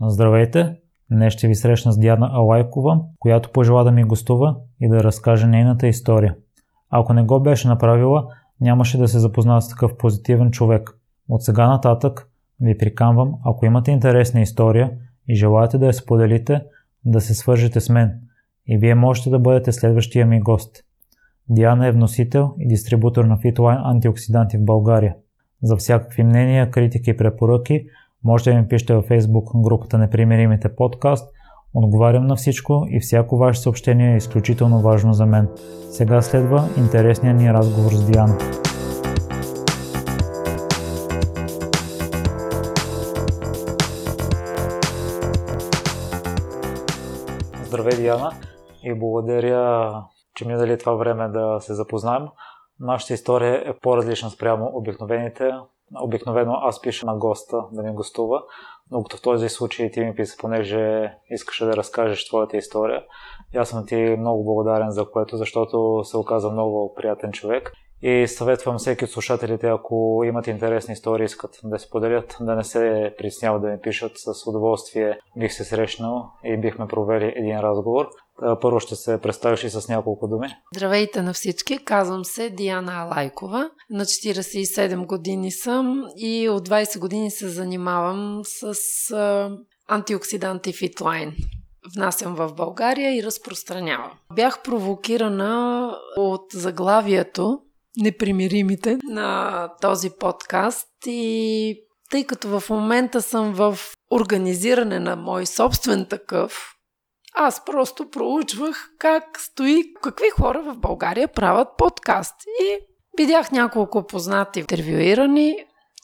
Здравейте! Днес ще ви срещна с Диана Алайкова, която пожела да ми гостува и да разкаже нейната история. Ако не го беше направила, нямаше да се запознава с такъв позитивен човек. От сега нататък ви приканвам, ако имате интересна история и желаете да я споделите, да се свържете с мен и вие можете да бъдете следващия ми гост. Диана е вносител и дистрибутор на Fitline антиоксиданти в България. За всякакви мнения, критики и препоръки можете да ми пишете във Facebook групата Непримиримите подкаст. Отговарям на всичко и всяко ваше съобщение е изключително важно за мен. Сега следва интересният ни разговор с Диана. Здравей, Диана, и благодаря, че ми дали това време да се запознаем. Нашата история е по-различна спрямо обикновените. Обикновено аз пиша на госта да ми гостува, но като в този случай ти ми писа, понеже искаше да разкажеш твоята история. И аз съм ти много благодарен за което, защото се оказа много приятен човек. И съветвам всеки от слушателите, ако имат интересни истории, искат да споделят, да не се присняват да ми пишат. С удоволствие бих се срещнал и бихме провели един разговор. Първо ще се представиш и с няколко думи. Здравейте на всички, казвам се Диана Алайкова. На 47 години съм и от 20 години се занимавам с антиоксиданти Fitline внасям в България и разпространявам. Бях провокирана от заглавието Непримиримите на този подкаст и тъй като в момента съм в организиране на мой собствен такъв, аз просто проучвах как стои, какви хора в България правят подкаст. И видях няколко познати интервюирани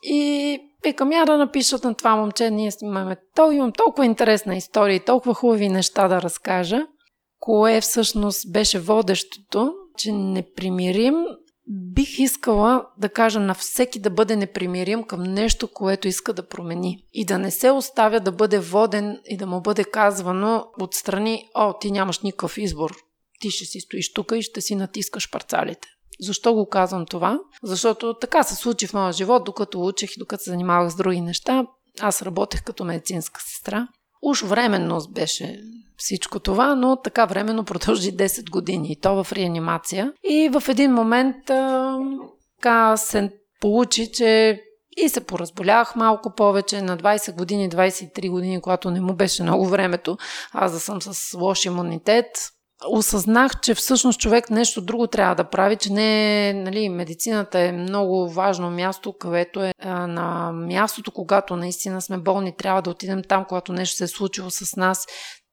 и викам я да напишат на това момче, ние снимаме то, имам толкова интересна история и толкова хубави неща да разкажа. Кое всъщност беше водещото, че непримирим бих искала да кажа на всеки да бъде непримирим към нещо, което иска да промени. И да не се оставя да бъде воден и да му бъде казвано отстрани, о, ти нямаш никакъв избор. Ти ще си стоиш тук и ще си натискаш парцалите. Защо го казвам това? Защото така се случи в моя живот, докато учих и докато се занимавах с други неща. Аз работех като медицинска сестра. Уж временно беше всичко това, но така временно продължи 10 години и то в реанимация. И в един момент а, така се получи, че и се поразболях малко повече на 20 години, 23 години, когато не му беше много времето, аз да съм с лош имунитет. Осъзнах, че всъщност човек нещо друго трябва да прави, че не нали, медицината е много важно място, където е а, на мястото, когато наистина сме болни, трябва да отидем там, когато нещо се е случило с нас,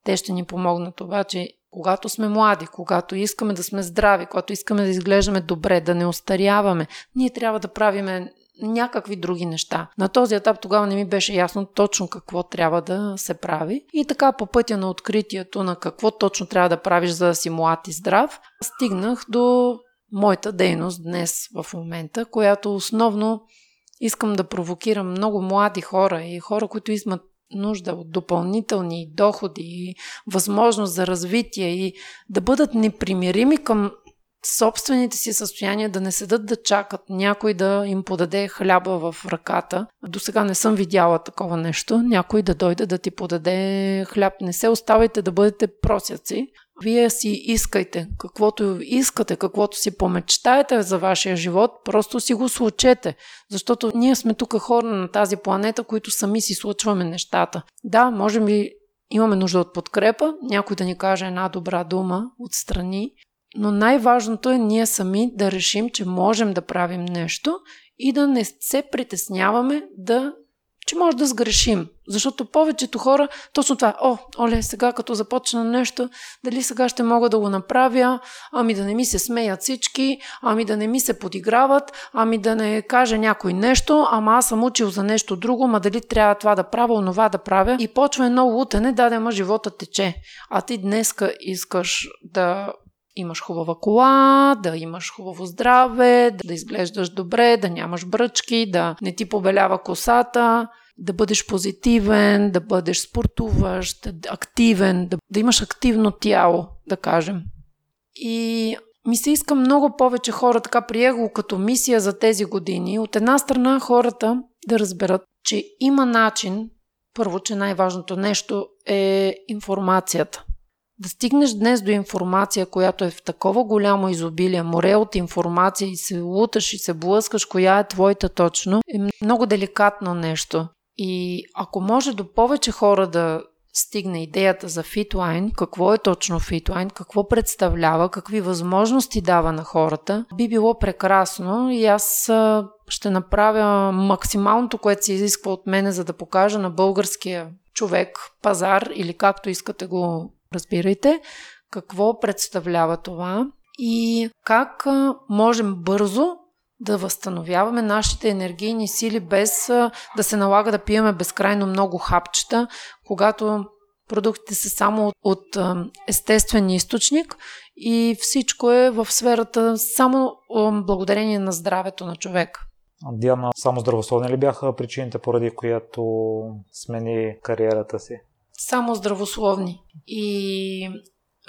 те ще ни помогнат обаче, когато сме млади, когато искаме да сме здрави, когато искаме да изглеждаме добре, да не остаряваме, ние трябва да правиме някакви други неща. На този етап тогава не ми беше ясно точно какво трябва да се прави. И така по пътя на откритието на какво точно трябва да правиш за да си млад и здрав, стигнах до моята дейност днес в момента, която основно искам да провокирам много млади хора и хора, които имат нужда от допълнителни доходи и възможност за развитие и да бъдат непримирими към собствените си състояния, да не седат да чакат някой да им подаде хляба в ръката. До сега не съм видяла такова нещо. Някой да дойде да ти подаде хляб. Не се оставайте да бъдете просяци. Вие си искайте каквото искате, каквото си помечтаете за вашия живот, просто си го случете. Защото ние сме тук хора на тази планета, които сами си случваме нещата. Да, може би имаме нужда от подкрепа, някой да ни каже една добра дума отстрани, но най-важното е ние сами да решим, че можем да правим нещо и да не се притесняваме да че може да сгрешим. Защото повечето хора точно това, о, оле, сега като започна нещо, дали сега ще мога да го направя, ами да не ми се смеят всички, ами да не ми се подиграват, ами да не каже някой нещо, ама аз съм учил за нещо друго, ма дали трябва това да правя, онова да правя. И почва едно лутене, да, да, ма живота тече. А ти днеска искаш да имаш хубава кола, да имаш хубаво здраве, да изглеждаш добре, да нямаш бръчки, да не ти побелява косата, да бъдеш позитивен, да бъдеш спортуващ, активен, да, да имаш активно тяло, да кажем. И ми се иска много повече хора, така приех го като мисия за тези години. От една страна хората да разберат, че има начин Първо, че най-важното нещо е информацията. Да стигнеш днес до информация, която е в такова голямо изобилие, море от информация и се луташ и се блъскаш, коя е твоята точно, е много деликатно нещо. И ако може до повече хора да стигне идеята за фитлайн, какво е точно фитлайн, какво представлява, какви възможности дава на хората, би било прекрасно и аз ще направя максималното, което се изисква от мене, за да покажа на българския човек, пазар или както искате го разбирайте, какво представлява това и как можем бързо да възстановяваме нашите енергийни сили без да се налага да пиеме безкрайно много хапчета, когато продуктите са само от естествен източник и всичко е в сферата само благодарение на здравето на човек. Диана, само здравословни ли бяха причините, поради която смени кариерата си? Само здравословни. И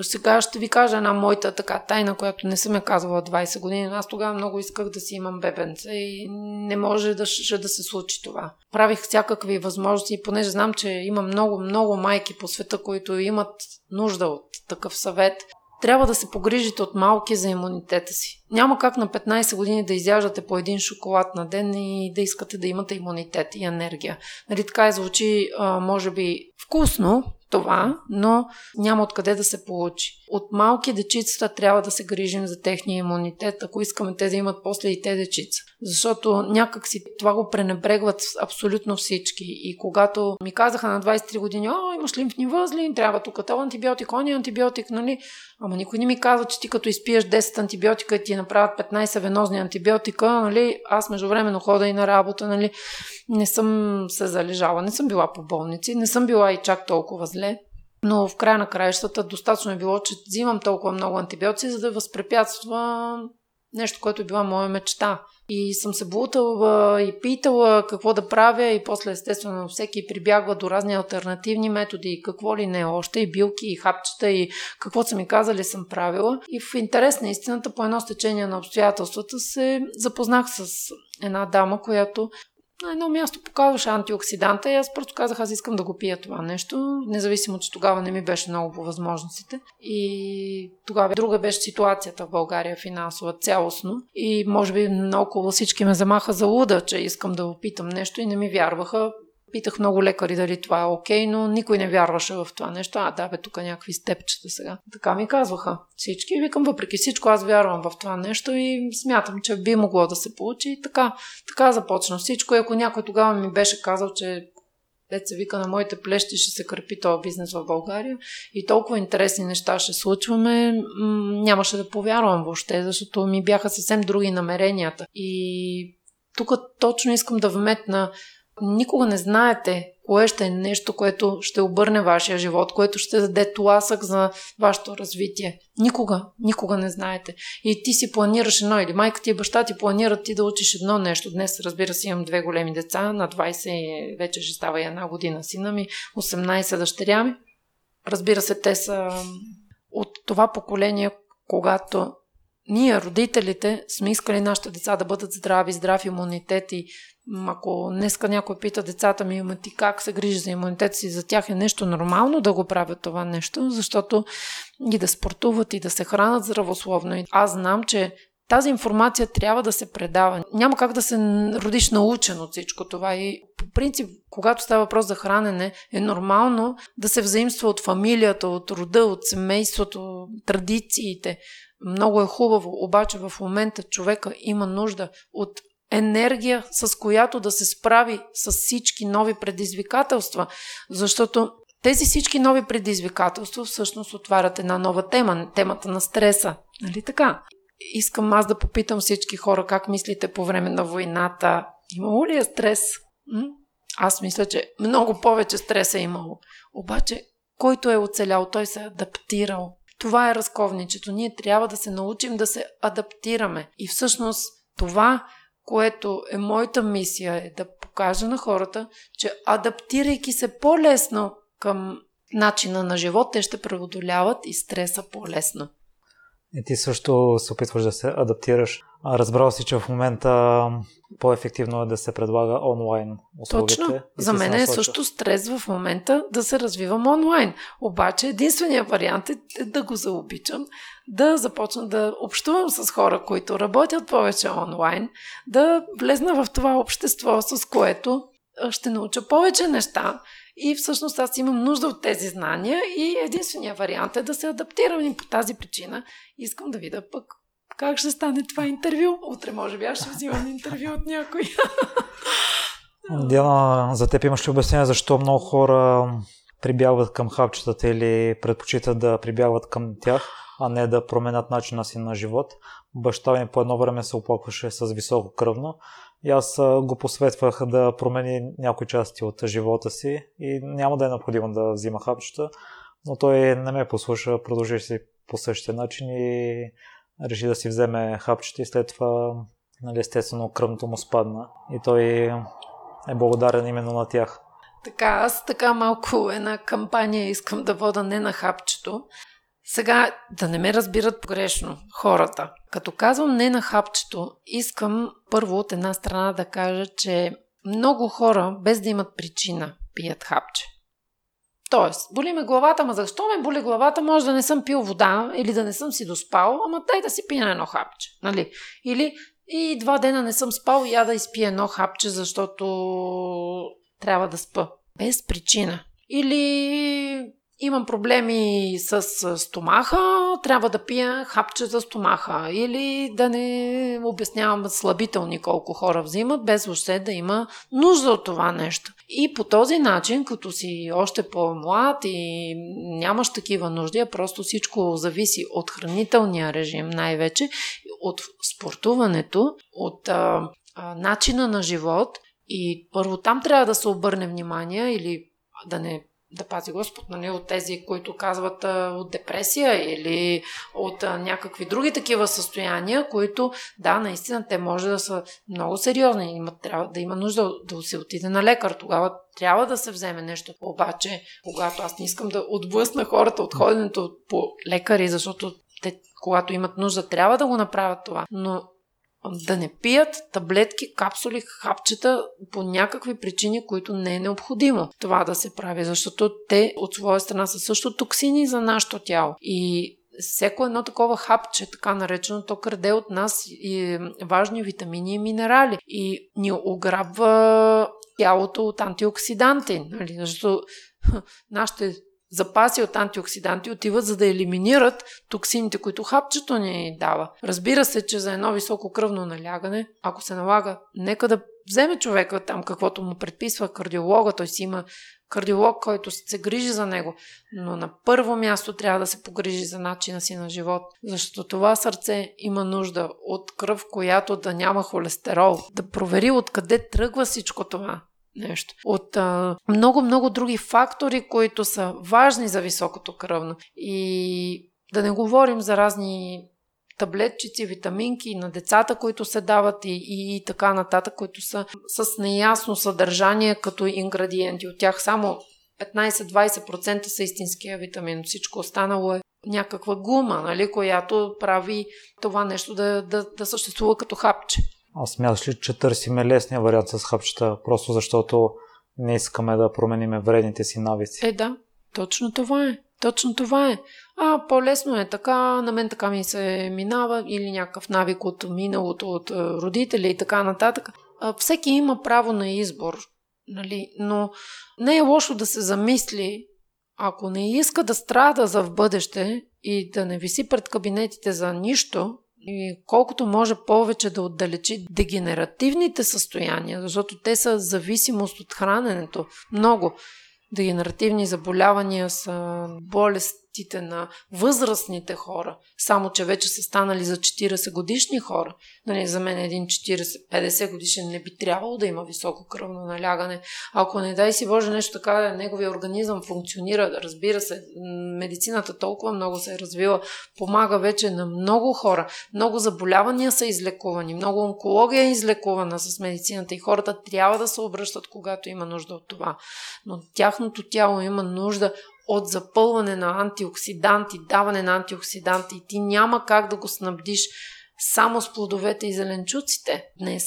сега ще ви кажа една моята така тайна, която не съм я казвала 20 години. Аз тогава много исках да си имам бебенце и не може да, да се случи това. Правих всякакви възможности, понеже знам, че има много, много майки по света, които имат нужда от такъв съвет трябва да се погрижите от малки за имунитета си. Няма как на 15 години да изяждате по един шоколад на ден и да искате да имате имунитет и енергия. Нали, така и звучи, може би, вкусно, това, но няма откъде да се получи. От малки дечицата трябва да се грижим за техния имунитет, ако искаме те да имат после и те дечица. Защото някак си това го пренебрегват абсолютно всички. И когато ми казаха на 23 години, о, имаш лимфни възли, трябва тук това антибиотик, он е антибиотик, нали? Ама никой не ми казва, че ти като изпиеш 10 антибиотика и ти направят 15 венозни антибиотика, нали? Аз междувременно хода и на работа, нали? Не съм се залежала, не съм била по болници, не съм била и чак толкова зле. Но в края на краищата достатъчно е било, че взимам толкова много антибиотици, за да възпрепятства нещо, което е била моя мечта. И съм се блутала и питала какво да правя и после естествено всеки прибягва до разни альтернативни методи и какво ли не още, и билки, и хапчета, и какво са ми казали съм правила. И в интерес на истината, по едно стечение на обстоятелствата се запознах с една дама, която на едно място показваше антиоксиданта и аз просто казах, аз искам да го пия това нещо, независимо, че тогава не ми беше много по възможностите. И тогава друга беше ситуацията в България финансова цялостно. И може би наоколо всички ме замаха за луда, че искам да опитам нещо и не ми вярваха. Питах много лекари дали това е окей, но никой не вярваше в това нещо. А, да, бе, тук някакви степчета сега. Така ми казваха всички. Викам, въпреки всичко, аз вярвам в това нещо и смятам, че би могло да се получи. И така, така започна всичко. И ако някой тогава ми беше казал, че Дет се вика на моите плещи ще се кърпи този бизнес в България и толкова интересни неща ще случваме, нямаше да повярвам въобще, защото ми бяха съвсем други намеренията. И тук точно искам да вметна Никога не знаете кое ще е нещо, което ще обърне вашия живот, което ще даде тласък за вашето развитие. Никога, никога не знаете. И ти си планираш едно, или майка ти и баща ти планират ти да учиш едно нещо. Днес, разбира се, имам две големи деца, на 20 вече ще става и една година сина ми, 18 дъщеря ми. Разбира се, те са от това поколение, когато ние, родителите, сме искали нашите деца да бъдат здрави, здрав имунитет и ако днеска някой пита децата ми, има ти как се грижи за имунитет си, за тях е нещо нормално да го правят това нещо, защото и да спортуват, и да се хранат здравословно. И аз знам, че тази информация трябва да се предава. Няма как да се родиш научен от всичко това. И по принцип, когато става въпрос за хранене, е нормално да се взаимства от фамилията, от рода, от семейството, традициите. Много е хубаво, обаче в момента човека има нужда от енергия, с която да се справи с всички нови предизвикателства, защото тези всички нови предизвикателства всъщност отварят една нова тема, темата на стреса. Нали така? Искам аз да попитам всички хора как мислите по време на войната. Имало ли е стрес? М? Аз мисля, че много повече стрес е имало. Обаче, който е оцелял, той се е адаптирал. Това е разковничето. Ние трябва да се научим да се адаптираме. И всъщност това което е моята мисия, е да покажа на хората, че адаптирайки се по-лесно към начина на живот, те ще преодоляват и стреса по-лесно. И ти също се опитваш да се адаптираш. Разбрал си, че в момента по-ефективно е да се предлага онлайн услугите. Точно. За мен е също стрес в момента да се развивам онлайн. Обаче единственият вариант е да го заобичам, да започна да общувам с хора, които работят повече онлайн, да влезна в това общество, с което ще науча повече неща и всъщност аз имам нужда от тези знания и единственият вариант е да се адаптирам и по тази причина искам да видя пък как ще стане това интервю. Утре може би аз ще взимам интервю от някой. Диана, за теб имаш ли обяснение защо много хора прибягват към хапчетата или предпочитат да прибягват към тях, а не да променят начина си на живот? Баща ми по едно време се оплакваше с високо кръвно и аз го посветвах да промени някои части от живота си и няма да е необходимо да взима хапчета, но той не ме послуша, продължи си по същия начин и реши да си вземе хапчета и след това нали, естествено кръвното му спадна и той е благодарен именно на тях. Така, аз така малко една кампания искам да вода не на хапчето. Сега да не ме разбират погрешно хората. Като казвам не на хапчето, искам първо от една страна да кажа, че много хора, без да имат причина, пият хапче. Тоест, боли ме главата, ма защо ме боли главата? Може да не съм пил вода или да не съм си доспал, ама дай да си пия едно хапче. Нали? Или и два дена не съм спал я да изпия едно хапче, защото трябва да спа. Без причина. Или имам проблеми с стомаха, трябва да пия хапче за стомаха или да не обяснявам слабителни колко хора взимат, без въобще да има нужда от това нещо. И по този начин, като си още по-млад и нямаш такива нужди, а просто всичко зависи от хранителния режим най-вече, от спортуването, от а, а, начина на живот и първо там трябва да се обърне внимание или да не да пази Господ, нали, от тези, които казват а, от депресия или от а, някакви други такива състояния, които, да, наистина, те може да са много сериозни. Има, трябва да има нужда да се отиде на лекар. Тогава трябва да се вземе нещо. Обаче, когато аз не искам да отблъсна хората от ходенето по лекари, защото те, когато имат нужда, трябва да го направят това. Но да не пият таблетки, капсули, хапчета по някакви причини, които не е необходимо това да се прави, защото те от своя страна са също токсини за нашето тяло. И всеко едно такова хапче, така наречено, то краде от нас и важни витамини и минерали и ни ограбва тялото от антиоксиданти, нали? защото нашите запаси от антиоксиданти отиват за да елиминират токсините, които хапчето ни дава. Разбира се, че за едно високо кръвно налягане, ако се налага, нека да вземе човека там каквото му предписва кардиолога, той си има кардиолог, който се грижи за него. Но на първо място трябва да се погрижи за начина си на живот, защото това сърце има нужда от кръв, която да няма холестерол. Да провери откъде тръгва всичко това нещо. От много-много други фактори, които са важни за високото кръвно. И да не говорим за разни таблетчици, витаминки на децата, които се дават и, и, и така нататък, които са с неясно съдържание като ингредиенти. От тях само 15-20% са истинския витамин. Всичко останало е някаква гума, нали, която прави това нещо да, да, да съществува като хапче. А смяташ ли, че търсиме лесния вариант с хапчета, просто защото не искаме да промениме вредните си навици? Е, да. Точно това е. Точно това е. А, по-лесно е така, на мен така ми се минава, или някакъв навик от миналото, от родители и така нататък. А, всеки има право на избор, нали? но не е лошо да се замисли, ако не иска да страда за в бъдеще и да не виси пред кабинетите за нищо, и колкото може повече да отдалечи дегенеративните състояния, защото те са зависимост от храненето. Много дегенеративни заболявания са болест, възрастите на възрастните хора, само че вече са станали за 40 годишни хора. Нали, за мен един 40-50 годишен не би трябвало да има високо кръвно налягане. Ако не дай си Боже нещо така, неговия организъм функционира, разбира се, медицината толкова много се е развила, помага вече на много хора. Много заболявания са излекувани, много онкология е излекувана с медицината и хората трябва да се обръщат, когато има нужда от това. Но тяхното тяло има нужда от запълване на антиоксиданти, даване на антиоксиданти и ти няма как да го снабдиш само с плодовете и зеленчуците днес.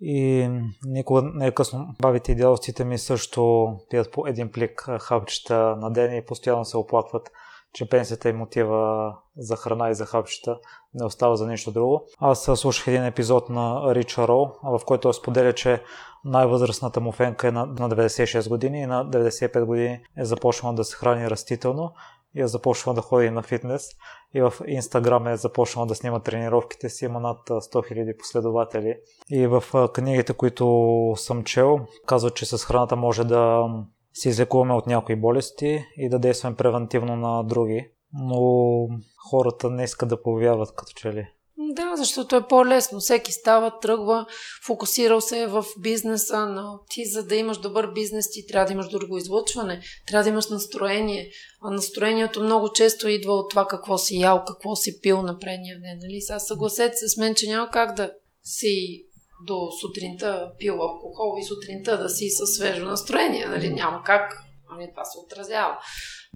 И никога не е късно. Бабите и дядовците ми също пият по един плик хапчета на ден и постоянно се оплакват, че пенсията им отива за храна и за хапчета, не остава за нищо друго. Аз слушах един епизод на Рича Роу, в който споделя, че най-възрастната му фенка е на 96 години и на 95 години е започнала да се храни растително и е започнала да ходи на фитнес и в Инстаграм е започнала да снима тренировките си, има над 100 000 последователи. И в книгите, които съм чел, казва, че с храната може да се излекуваме от някои болести и да действаме превентивно на други. Но хората не искат да повярват като че ли. Да, защото е по-лесно. Всеки става, тръгва, фокусирал се е в бизнеса, но ти за да имаш добър бизнес, ти трябва да имаш друго излъчване, трябва да имаш настроение. А настроението много често идва от това какво си ял, какво си пил на предния ден. Нали? Сега съгласете се с мен, че няма как да си до сутринта пил алкохол и сутринта да си със свежо настроение. Нали? Няма как. Ами това се отразява.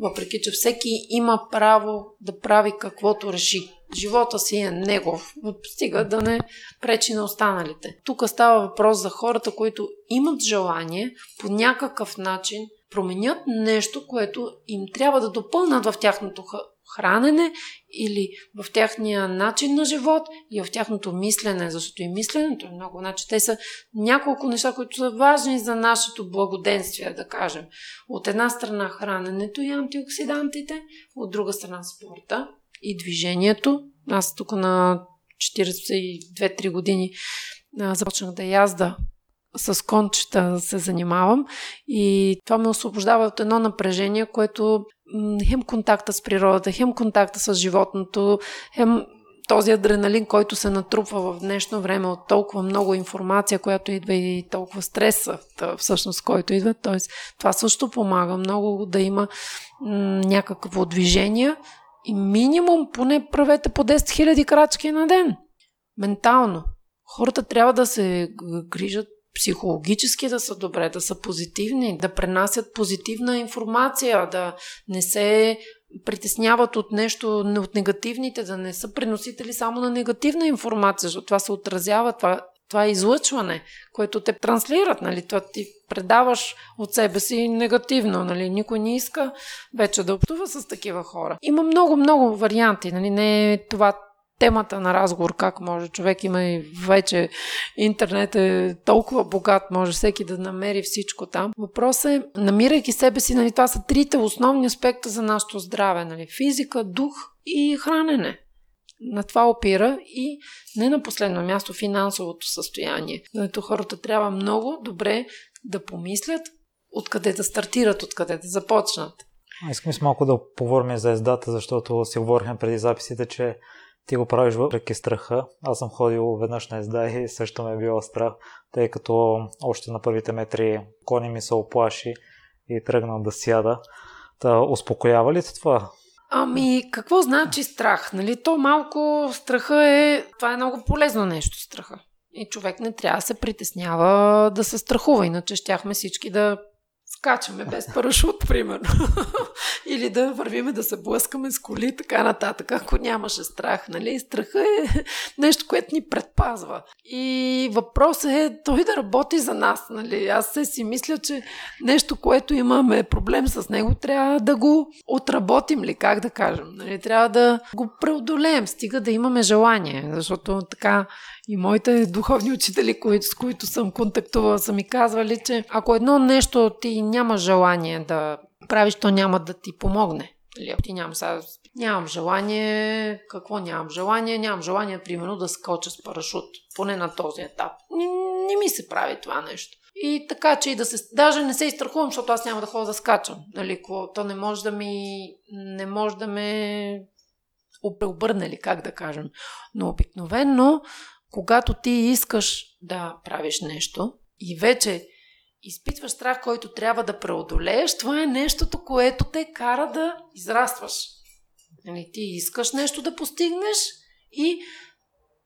Въпреки, че всеки има право да прави каквото реши. Живота си е негов. Стига да не пречи на останалите. Тук става въпрос за хората, които имат желание по някакъв начин променят нещо, което им трябва да допълнат в тяхното хранене или в тяхния начин на живот и в тяхното мислене, защото и мисленето е много. Значи те са няколко неща, които са важни за нашето благоденствие, да кажем. От една страна храненето и антиоксидантите, от друга страна спорта и движението. Аз тук на 42-3 години започнах да язда с кончета се занимавам и това ме освобождава от едно напрежение, което хем контакта с природата, хем контакта с животното, хем този адреналин, който се натрупва в днешно време от толкова много информация, която идва и толкова стреса, всъщност, който идва. Т.е. това също помага много да има някакво движение и минимум поне правете по 10 000 крачки на ден. Ментално. Хората трябва да се грижат психологически да са добре, да са позитивни, да пренасят позитивна информация, да не се притесняват от нещо, от негативните, да не са преносители само на негативна информация, защото това се отразява, това, това е излъчване, което те транслират, нали? Това ти предаваш от себе си негативно, нали? Никой не иска вече да общува с такива хора. Има много, много варианти, нали? Не е това темата на разговор, как може човек има и вече интернет е толкова богат, може всеки да намери всичко там. Въпросът е, намирайки себе си, нали, това са трите основни аспекта за нашето здраве, нали, физика, дух и хранене. На това опира и не на последно място финансовото състояние. Защото хората трябва много добре да помислят откъде да стартират, откъде да започнат. Искам с малко да поговорим за ездата, защото си говорихме преди записите, че ти го правиш въпреки страха. Аз съм ходил веднъж на езда и също ме е било страх, тъй като още на първите метри кони ми се оплаши и тръгна да сяда. Та, успокоява ли те това? Ами, какво значи страх? Нали? То малко страха е... Това е много полезно нещо, страха. И човек не трябва да се притеснява да се страхува, иначе щяхме всички да скачаме без парашут, примерно. Или да вървиме да се блъскаме с коли, така нататък, ако нямаше страх. Нали? Страха е нещо, което ни предпазва. И въпросът е той да работи за нас. Нали? Аз се си мисля, че нещо, което имаме проблем с него, трябва да го отработим ли, как да кажем. Нали? Трябва да го преодолеем, стига да имаме желание. Защото така и моите духовни учители, с които съм контактувала, са ми казвали, че ако едно нещо ти няма желание да правиш, то няма да ти помогне. Или ако ти нямам, сега, нямам желание, какво нямам желание? Нямам желание, примерно, да скоча с парашут, поне на този етап. Не, не ми се прави това нещо. И така, че и да се... Даже не се изстрахувам, защото аз няма да ходя да скачам. Нали, то не може да ми... Не може да ме преобърне ли, как да кажем. Но обикновено когато ти искаш да правиш нещо и вече изпитваш страх, който трябва да преодолееш, това е нещото, което те кара да израстваш. Нали, ти искаш нещо да постигнеш и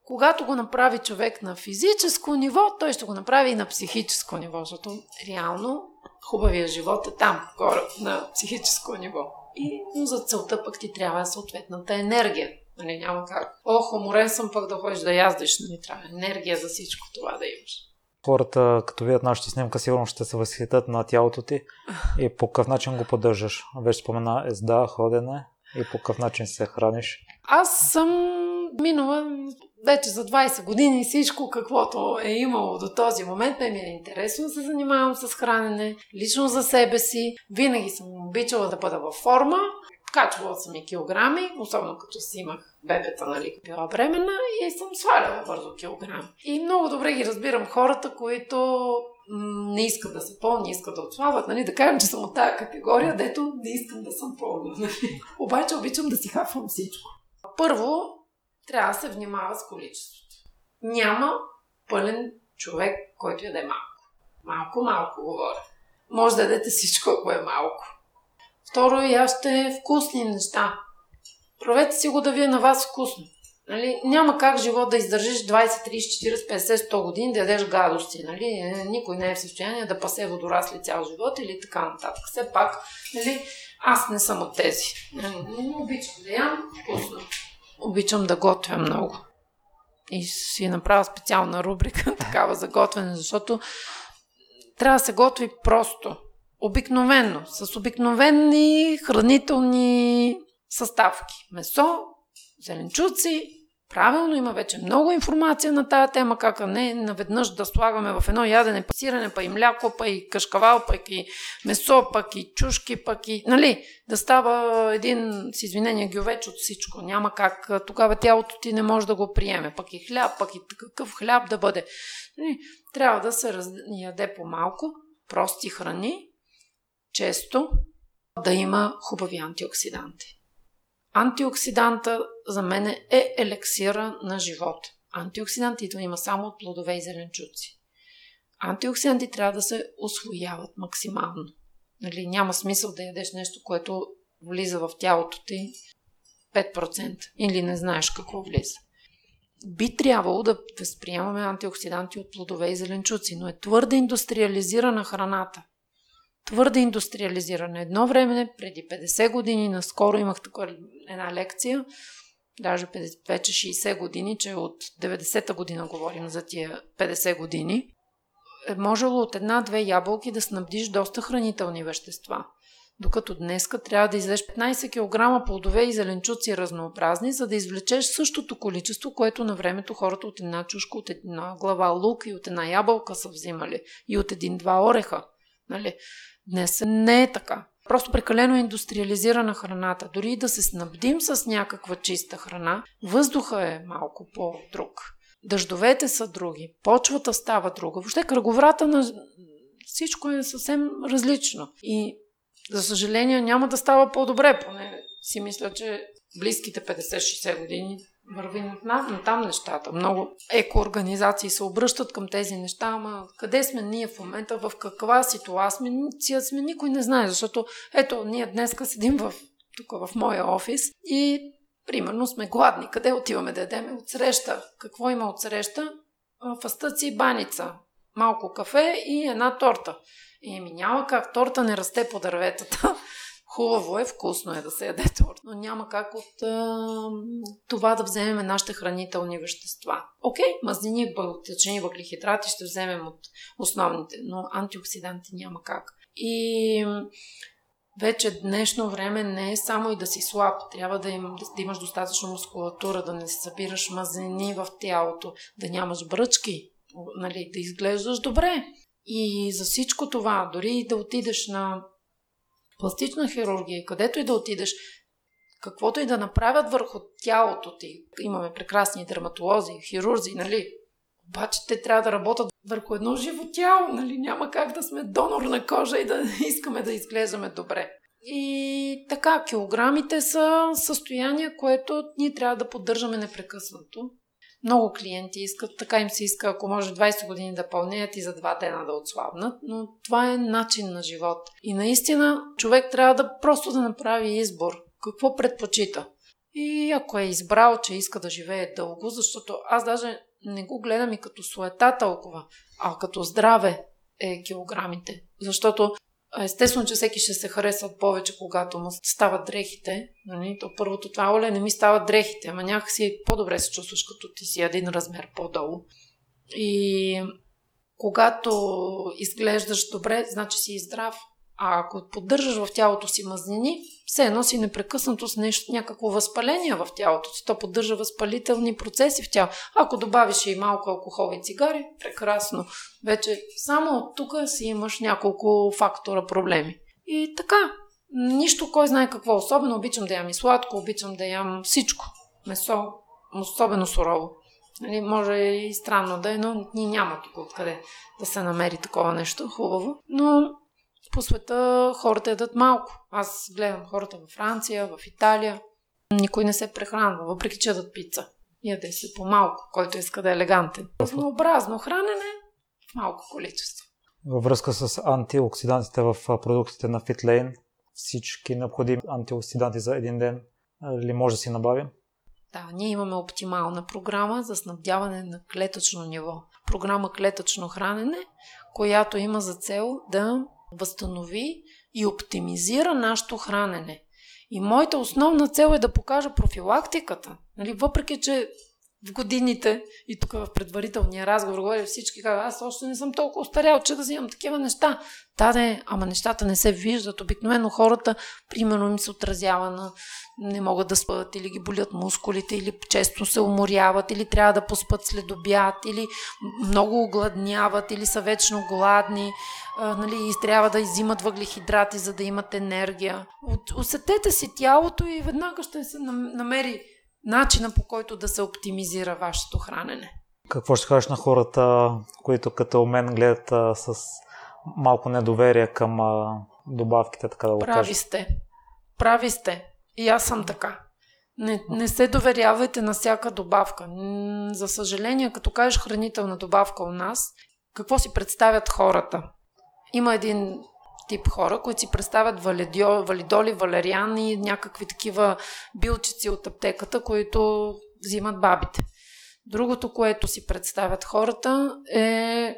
когато го направи човек на физическо ниво, той ще го направи и на психическо ниво, защото реално Хубавия живот е там, горе, на психическо ниво. И но за целта пък ти трябва съответната енергия. Нали, няма как. Ох, уморен съм пък да ходиш да яздиш. Нали, трябва енергия за всичко това да имаш. Хората, като видят нашата снимка, сигурно ще се възхитят на тялото ти и по какъв начин го поддържаш. Вече спомена езда, ходене и по какъв начин се храниш. Аз съм минала вече за 20 години всичко, каквото е имало до този момент, ме ми е интересно да се занимавам с хранене, лично за себе си. Винаги съм обичала да бъда във форма. Качвала съм и килограми, особено като си имах бебета, нали, била бременна и съм сваляла бързо килограми. И много добре ги разбирам хората, които не искат да са пълни, искат да отслабват, нали, да кажем, че съм от тази категория, дето не искам да съм пълна. Нали. Обаче обичам да си хафвам всичко. Първо, трябва да се внимава с количеството. Няма пълен човек, който яде малко. Малко, малко говоря. Може да ядете всичко, ако е малко. Второ, яще вкусни неща. Правете си го да ви е на вас вкусно. Нали? Няма как живот да издържиш 20, 30, 40, 50, 100 години да ядеш гадости. Нали? Е, никой не е в състояние да пасе водорасли цял живот или така нататък. Все пак, нали? аз не съм от тези. Не обичам да ям вкусно обичам да готвя много. И си направя специална рубрика такава за готвене, защото трябва да се готви просто. Обикновено, с обикновени хранителни съставки. Месо, зеленчуци, Правилно, има вече много информация на тази тема, как не наведнъж да слагаме в едно ядене пасиране, па и мляко, па и кашкавал, пък и месо, пък и чушки, пък и... Нали, да става един, с извинение, гювеч от всичко. Няма как. Тогава тялото ти не може да го приеме. Пък и хляб, пък и какъв хляб да бъде. Нали, трябва да се раз... яде по-малко, прости храни, често, да има хубави антиоксиданти. Антиоксиданта за мен е елексира на живот. Антиоксидантите има само от плодове и зеленчуци. Антиоксиданти трябва да се освояват максимално. Нали, няма смисъл да ядеш нещо, което влиза в тялото ти 5% или не знаеш какво влиза. Би трябвало да възприемаме антиоксиданти от плодове и зеленчуци, но е твърде индустриализирана храната твърде индустриализиране. Едно време, преди 50 години, наскоро имах такова една лекция, даже вече 60 години, че от 90-та година говорим за тия 50 години, е можело от една-две ябълки да снабдиш доста хранителни вещества. Докато днеска трябва да излезеш 15 кг плодове и зеленчуци разнообразни, за да извлечеш същото количество, което на времето хората от една чушка, от една глава лук и от една ябълка са взимали. И от един-два ореха. Нали? Днес не е така. Просто прекалено индустриализирана храната. Дори да се снабдим с някаква чиста храна, въздуха е малко по-друг. Дъждовете са други, почвата става друга. Въобще кръговрата на всичко е съвсем различно. И за съжаление няма да става по-добре, поне си мисля, че близките 50-60 години върви на, на там нещата. Много екоорганизации се обръщат към тези неща, ама къде сме ние в момента, в каква ситуация сме, никой не знае, защото ето, ние днес седим в, тук в моя офис и примерно сме гладни. Къде отиваме да ядем? От среща. Какво има от среща? Фастъци и баница. Малко кафе и една торта. И ми няма как торта не расте по дърветата. Хубаво е, вкусно е да се яде торт, но няма как от а, това да вземем нашите хранителни вещества. Окей, мазнини, тъчни въглехидрати ще вземем от основните, но антиоксиданти няма как. И вече днешно време не е само и да си слаб. Трябва да, им, да имаш достатъчно мускулатура, да не си събираш мазнини в тялото, да нямаш бръчки, нали, да изглеждаш добре. И за всичко това, дори да отидеш на пластична хирургия, където и да отидеш, каквото и да направят върху тялото ти. Имаме прекрасни дерматолози, хирурзи, нали? Обаче те трябва да работят върху едно живо тяло, нали? Няма как да сме донор на кожа и да искаме да изглеждаме добре. И така, килограмите са състояние, което ние трябва да поддържаме непрекъснато. Много клиенти искат, така им се иска, ако може 20 години да пълнеят и за два дена да отслабнат, но това е начин на живот. И наистина човек трябва да просто да направи избор. Какво предпочита? И ако е избрал, че иска да живее дълго, защото аз даже не го гледам и като суета толкова, а като здраве. е килограмите. Защото Естествено, че всеки ще се харесва повече, когато му стават дрехите. Нали? То първото това, оле, не ми стават дрехите, ама някакси по-добре се чувстваш, като ти си един размер по-долу. И когато изглеждаш добре, значи си здрав. А ако поддържаш в тялото си мазнини, все едно си непрекъснато с нещо, някакво възпаление в тялото си. То поддържа възпалителни процеси в тялото. Ако добавиш и малко алкохол и цигари, прекрасно. Вече само от тук си имаш няколко фактора проблеми. И така, нищо кой знае какво. Особено обичам да ям и сладко, обичам да ям всичко. Месо, особено сурово. Нали, може и странно да е, но ни няма тук откъде да се намери такова нещо хубаво. Но по света хората ядат малко. Аз гледам хората във Франция, в Италия. Никой не се прехранва, въпреки че ядат пица. Яде се по-малко, който иска да е елегантен. Разнообразно хранене в малко количество. Във връзка с антиоксидантите в продуктите на FitLane, всички необходими антиоксиданти за един ден ли може да си набавим? Да, ние имаме оптимална програма за снабдяване на клетъчно ниво. Програма клетъчно хранене, която има за цел да възстанови и оптимизира нашето хранене. И моята основна цел е да покажа профилактиката. Нали, въпреки, че в годините и тук в предварителния разговор говоря всички казват, аз още не съм толкова устарял, че да взимам такива неща. Да, де, ама нещата не се виждат. Обикновено хората, примерно, им се отразява на не могат да спят или ги болят мускулите, или често се уморяват, или трябва да поспят след обяд, или много огладняват, или са вечно гладни, а, нали, и трябва да изимат въглехидрати, за да имат енергия. Усетете си тялото и веднага ще се намери начина по който да се оптимизира вашето хранене. Какво ще кажеш на хората, които като мен гледат а, с малко недоверие към а, добавките, така да го Прави кажа? сте. Прави сте. И аз съм така. Не, не се доверявайте на всяка добавка. За съжаление, като кажеш хранителна добавка у нас, какво си представят хората? Има един тип хора, които си представят валидио, валидоли, валериани, някакви такива билчици от аптеката, които взимат бабите. Другото, което си представят хората е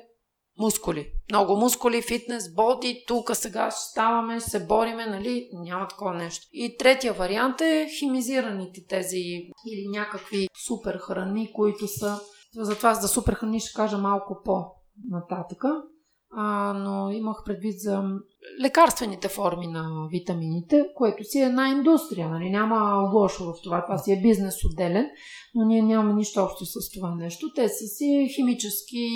мускули. Много мускули, фитнес, боди, тук сега ще ставаме, се бориме, нали? Няма такова нещо. И третия вариант е химизираните тези или някакви супер храни, които са... Затова за супер храни ще кажа малко по-нататъка. А, но имах предвид за лекарствените форми на витамините, което си е една индустрия. Нали? Няма лошо в това. Това си е бизнес отделен, но ние нямаме нищо общо с това нещо. Те са си химически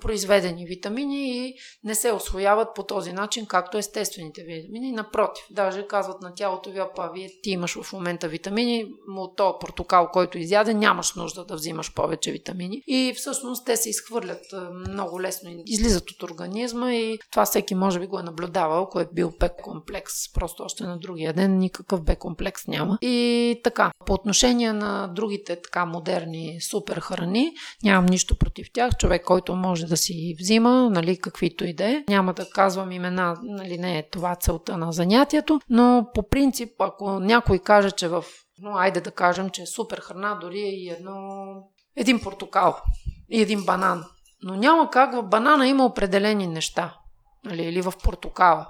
произведени витамини и не се освояват по този начин, както естествените витамини. Напротив, даже казват на тялото ви, апа, вие ти имаш в момента витамини, от този портокал, който изяде, нямаш нужда да взимаш повече витамини. И всъщност те се изхвърлят много лесно, излизат от организма и това всеки може би го е ако е бил Б комплекс. Просто още на другия ден никакъв Б комплекс няма. И така, по отношение на другите така модерни супер храни, нямам нищо против тях. Човек, който може да си взима, нали, каквито и да е. Няма да казвам имена, нали, не е това целта на занятието, но по принцип, ако някой каже, че в но айде да кажем, че е супер храна, дори е и едно, един портокал и един банан. Но няма как в банана има определени неща. Нали, или в портокала,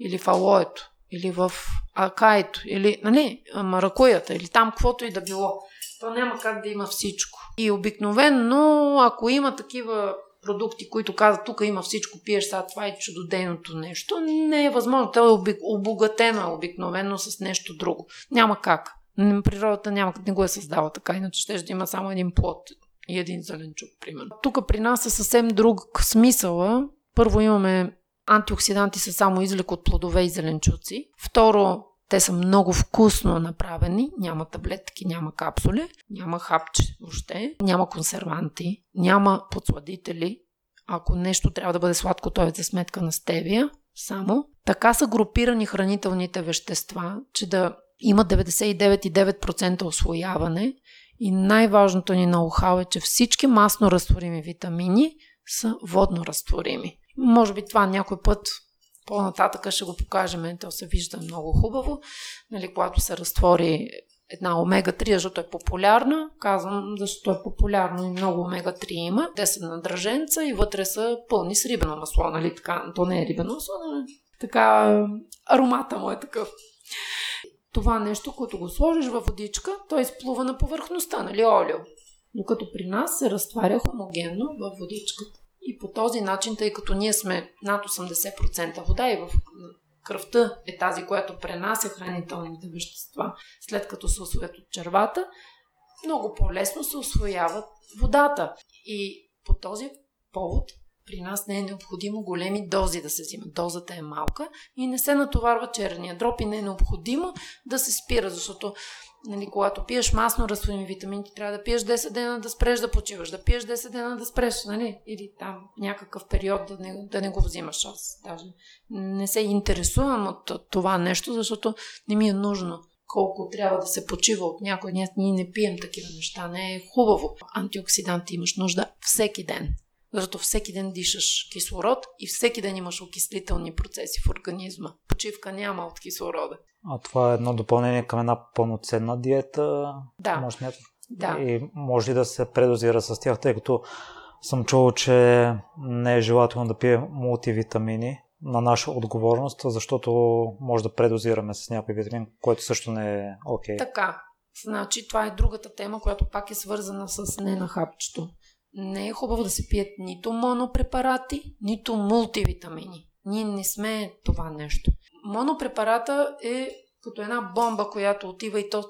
или в алоето, или в акаето, или нали, маракуята, или там каквото и да било. То няма как да има всичко. И обикновено, ако има такива продукти, които казват, тук има всичко, пиеш сега това е чудодейното нещо, не е възможно. То е обогатено обикновено с нещо друго. Няма как. Природата няма, не го е създала така, иначе ще да има само един плод и един зеленчук, примерно. Тук при нас е съвсем друг смисъл. Първо имаме антиоксиданти са само излек от плодове и зеленчуци. Второ, те са много вкусно направени. Няма таблетки, няма капсули, няма хапче въобще, няма консерванти, няма подсладители. Ако нещо трябва да бъде сладко, то е за сметка на стевия само. Така са групирани хранителните вещества, че да има 99,9% освояване и най-важното ни ноу-хау е, че всички масно разтворими витамини са водно разтворими. Може би това някой път по-нататъка ще го покажем, то се вижда много хубаво. Нали, когато се разтвори една омега-3, защото е популярна. Казвам, защото е популярно и много омега-3 има. Те са на дръженца и вътре са пълни с рибено масло, нали така? То не е рибено масло, но така аромата му е такъв. Това нещо, което го сложиш във водичка, той изплува на повърхността, нали, олио. Докато при нас се разтваря хомогенно във водичката. И по този начин, тъй като ние сме над 80% вода и в кръвта е тази, която пренася хранителните вещества, след като се освоят от червата, много по-лесно се освояват водата. И по този повод при нас не е необходимо големи дози да се взимат. Дозата е малка и не се натоварва черния дроб и не е необходимо да се спира, защото нали, когато пиеш масно разтворими витамини, трябва да пиеш 10 дена да спреш да почиваш, да пиеш 10 дена да спреш, нали? Или там някакъв период да не, да не го взимаш. Аз даже не се интересувам от това нещо, защото не ми е нужно колко трябва да се почива от някой. Ние, ние не пием такива неща. Не е хубаво. Антиоксиданти имаш нужда всеки ден. Защото всеки ден дишаш кислород и всеки ден имаш окислителни процеси в организма. Почивка няма от кислорода. А това е едно допълнение към една пълноценна диета? Да. Може да да. И може ли да се предозира с тях, тъй като съм чувал, че не е желателно да пие мултивитамини на наша отговорност, защото може да предозираме с някой витамин, който също не е окей. Okay. Така. Значи това е другата тема, която пак е свързана с не на хапчето. Не е хубаво да се пият нито монопрепарати, нито мултивитамини. Ние не сме това нещо. Монопрепарата е като една бомба, която отива и то,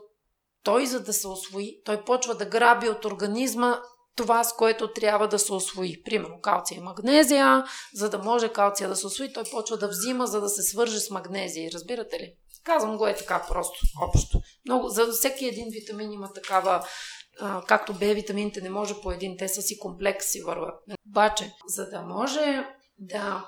той за да се освои, той почва да граби от организма това, с което трябва да се освои. Примерно калция и магнезия, за да може калция да се освои, той почва да взима, за да се свърже с магнезия. Разбирате ли? Казвам го е така просто, общо. Много, за всеки един витамин има такава а, както Б витамините не може по един, те са си комплекси върват. Обаче, за да може да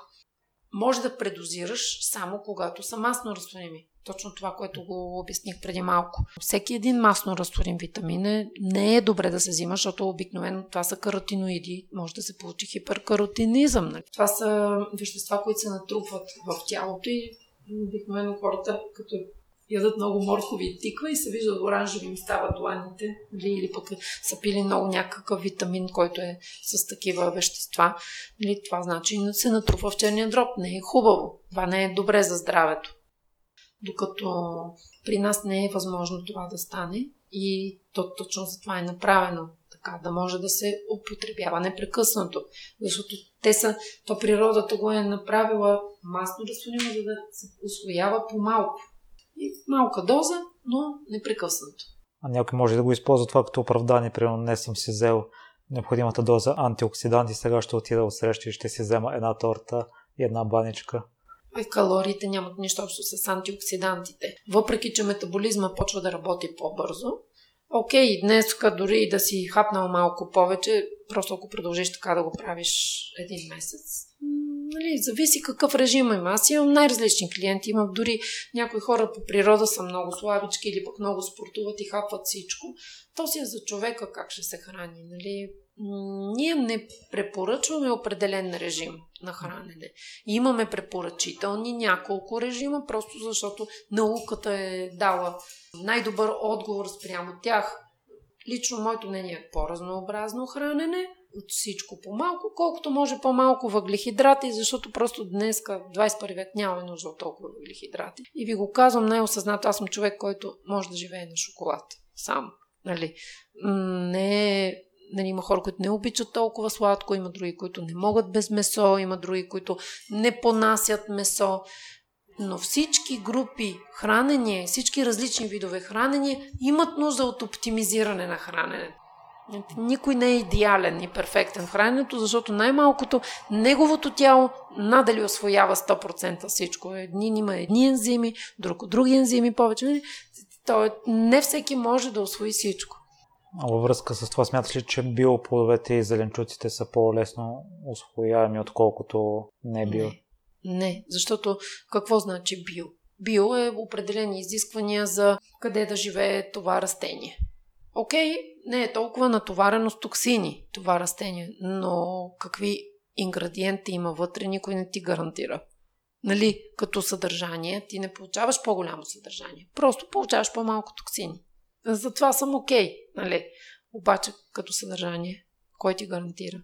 може да предозираш само когато са масно растворими. Точно това, което го обясних преди малко. Всеки един масно разтворим витамин е, не е добре да се взима, защото обикновено това са каротиноиди. Може да се получи хиперкаротинизъм. Нали? Това са вещества, които се натрупват в тялото и обикновено хората, като ядат много моркови тиква и се вижда оранжеви им стават ланите, или, или пък са пили много някакъв витамин, който е с такива вещества. Или това значи се натрупва в черния дроб. Не е хубаво. Това не е добре за здравето. Докато при нас не е възможно това да стане и то точно за това е направено така, да може да се употребява непрекъснато. Защото те са, то природата го е направила масно разсудимо, за да се освоява по-малко. И малка доза, но непрекъснато. А някой може да го използва това като оправдание, примерно не съм си взел необходимата доза антиоксиданти, сега ще отида от среща и ще си взема една торта и една баничка. И калориите нямат нищо общо с антиоксидантите. Въпреки, че метаболизма почва да работи по-бързо, окей, днес дори да си хапнал малко повече, просто ако продължиш така да го правиш един месец, нали, зависи какъв режим има. Аз имам най-различни клиенти. Имам дори някои хора по природа са много слабички или пък много спортуват и хапват всичко. То си е за човека как ще се храни. Нали? Ние не препоръчваме определен режим на хранене. Имаме препоръчителни няколко режима, просто защото науката е дала най-добър отговор спрямо тях. Лично моето мнение е по-разнообразно хранене, от всичко по-малко, колкото може по-малко въглехидрати, защото просто днес, 21 век, нямаме нужда от толкова въглехидрати. И ви го казвам най-осъзнато, аз съм човек, който може да живее на шоколад. Сам. Нали? Не е Нали, има хора, които не обичат толкова сладко, има други, които не могат без месо, има други, които не понасят месо. Но всички групи хранение, всички различни видове хранение имат нужда от оптимизиране на храненето. Никой не е идеален и перфектен в храненето, защото най-малкото неговото тяло надали освоява 100% всичко. Едни има едни ензими, друг други ензими повече. Нали? То не всеки може да освои всичко. А във връзка с това смяташ ли, че биоплодовете и зеленчуците са по-лесно освояеми, отколкото не био? Не, не, защото какво значи био? Био е определени изисквания за къде да живее това растение. Окей, не е толкова натоварено с токсини това растение, но какви ингредиенти има вътре, никой не ти гарантира. Нали, като съдържание, ти не получаваш по-голямо съдържание. Просто получаваш по-малко токсини. Затова съм окей, okay, нали? Обаче, като съдържание, кой ти гарантира?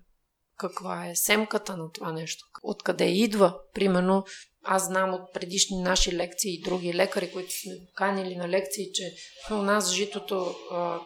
Каква е семката на това нещо? Откъде идва? Примерно, аз знам от предишни наши лекции и други лекари, които сме канили на лекции, че у нас житото,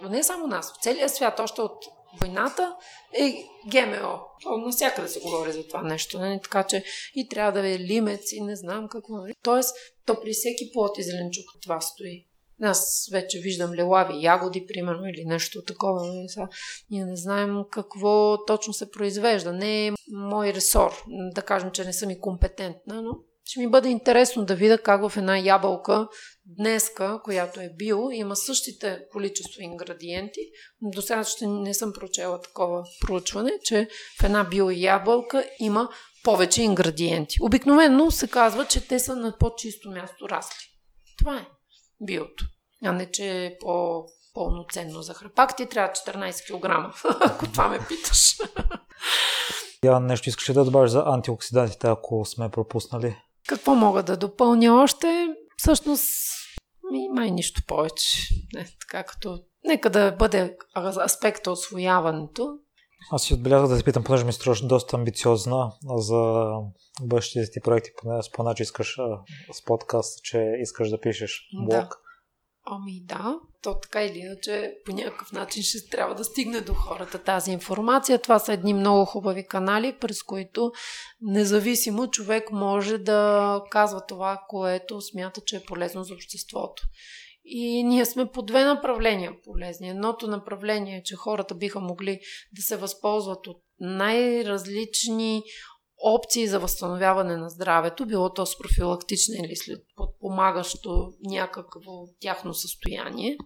не само нас, в целия свят, още от войната е ГМО. То навсякъде се говори за това нещо. Не? Нали? Така че и трябва да е лимец и не знам какво. Нали? Тоест, то при всеки плод и зеленчук това стои. Аз вече виждам лелави ягоди, примерно, или нещо такова. Нали? Сега, ние не знаем какво точно се произвежда. Не е мой ресор. Да кажем, че не съм и компетентна, но ще ми бъде интересно да видя как в една ябълка днеска, която е био, има същите количество ингредиенти. До сега ще не съм прочела такова проучване, че в една био ябълка има повече ингредиенти. Обикновено се казва, че те са на по-чисто място расли. Това е биото. А не, че е по пълноценно за храпак. Ти трябва 14 кг, ако това ме питаш. Я нещо искаш да добавиш за антиоксидантите, ако сме пропуснали? Какво мога да допълня още? Всъщност, ми, май нищо повече. Не, така като... Нека да бъде аспекта освояването. Аз си отбелязах да те питам, понеже ми струваш доста амбициозна за бъдещите ти проекти. Поне спомена, че искаш с подкаст, че искаш да пишеш блог. Да. Ами да, то така или иначе по някакъв начин ще трябва да стигне до хората тази информация. Това са едни много хубави канали, през които независимо човек може да казва това, което смята, че е полезно за обществото. И ние сме по две направления полезни. Едното направление е, че хората биха могли да се възползват от най-различни опции за възстановяване на здравето, било то с профилактична или след подпомагащо някакво тяхно състояние.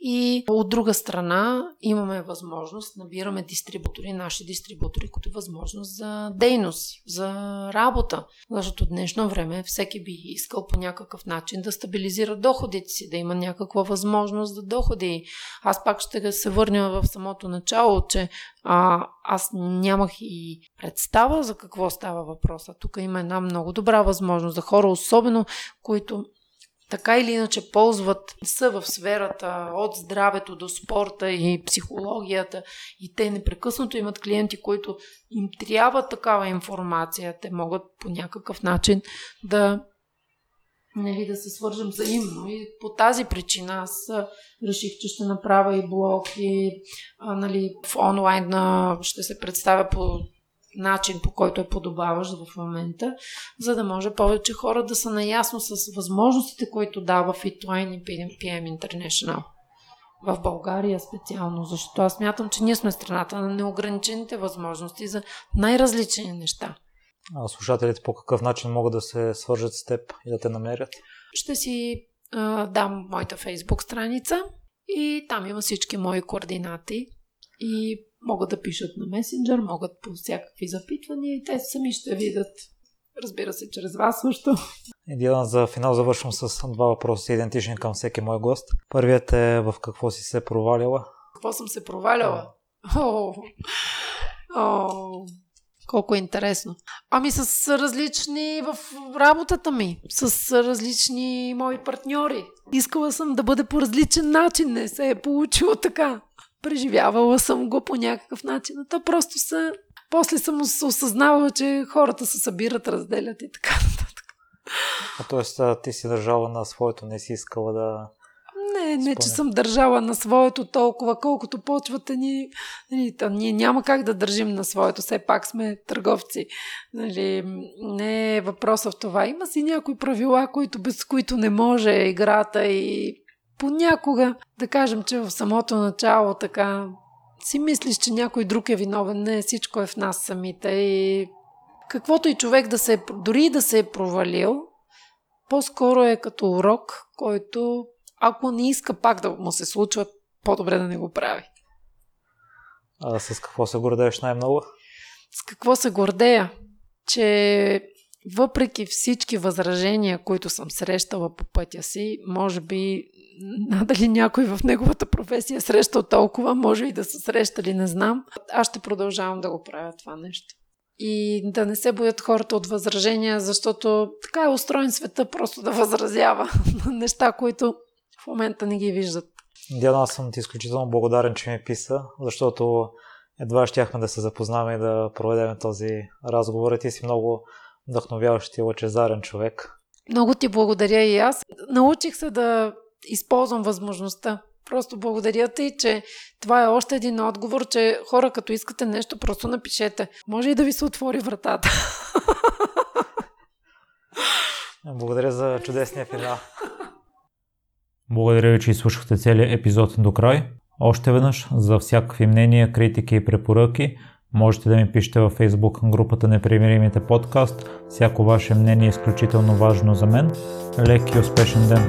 И от друга страна имаме възможност, набираме дистрибутори, наши дистрибутори, като възможност за дейност, за работа. Защото днешно време всеки би искал по някакъв начин да стабилизира доходите си, да има някаква възможност за доходи. Аз пак ще се върня в самото начало, че а, аз нямах и представа за какво става въпроса. Тук има една много добра възможност за хора, особено които така или иначе ползват, са в сферата от здравето до спорта и психологията и те непрекъснато имат клиенти, които им трябва такава информация. Те могат по някакъв начин да нали, да се свържем взаимно. И по тази причина аз реших, че ще направя и блог и а, нали, в онлайн ще се представя по начин, по който е подобаващ в момента, за да може повече хора да са наясно с възможностите, които дава Fitline и PM International. В България специално, защото аз мятам, че ние сме страната на неограничените възможности за най-различни неща. А слушателите по какъв начин могат да се свържат с теб и да те намерят? Ще си а, дам моята фейсбук страница и там има всички мои координати и могат да пишат на месенджер, могат по всякакви запитвания и те сами ще видят. Разбира се, чрез вас също. Диана, за финал завършвам с два въпроса, идентични към всеки мой гост. Първият е в какво си се провалила? Какво съм се проваляла? О, о, колко е интересно. Ами с различни в работата ми, с различни мои партньори. Искала съм да бъде по различен начин, не се е получило така преживявала съм го по някакъв начин. То просто са... После съм осъзнавала, че хората се събират, разделят и така нататък. А т.е. ти си държала на своето, не си искала да... Не, не, че съм държала на своето толкова, колкото почвата ни. Нали, там, ние няма как да държим на своето, все пак сме търговци. Нали, не е въпроса в това. Има си някои правила, които, без които не може играта и понякога, да кажем, че в самото начало така си мислиш, че някой друг е виновен. Не, всичко е в нас самите и каквото и човек да се, дори да се е провалил, по-скоро е като урок, който ако не иска пак да му се случва, по-добре да не го прави. А с какво се гордееш най-много? С какво се гордея? Че въпреки всички възражения, които съм срещала по пътя си, може би надали някой в неговата професия е срещал толкова, може и да са срещали, не знам. Аз ще продължавам да го правя това нещо. И да не се боят хората от възражения, защото така е устроен света просто да възразява на неща, които в момента не ги виждат. Диана, аз съм ти изключително благодарен, че ми писа, защото едва щяхме да се запознаме и да проведем този разговор. Ти си много вдъхновяващ и лъчезарен човек. Много ти благодаря и аз. Научих се да използвам възможността. Просто благодаря ти, че това е още един отговор, че хора, като искате нещо, просто напишете. Може и да ви се отвори вратата. Благодаря за чудесния финал. Благодаря ви, че изслушахте целият епизод до край. Още веднъж, за всякакви мнения, критики и препоръки, можете да ми пишете във Facebook групата Непримиримите подкаст. Всяко ваше мнение е изключително важно за мен. Лек и успешен ден!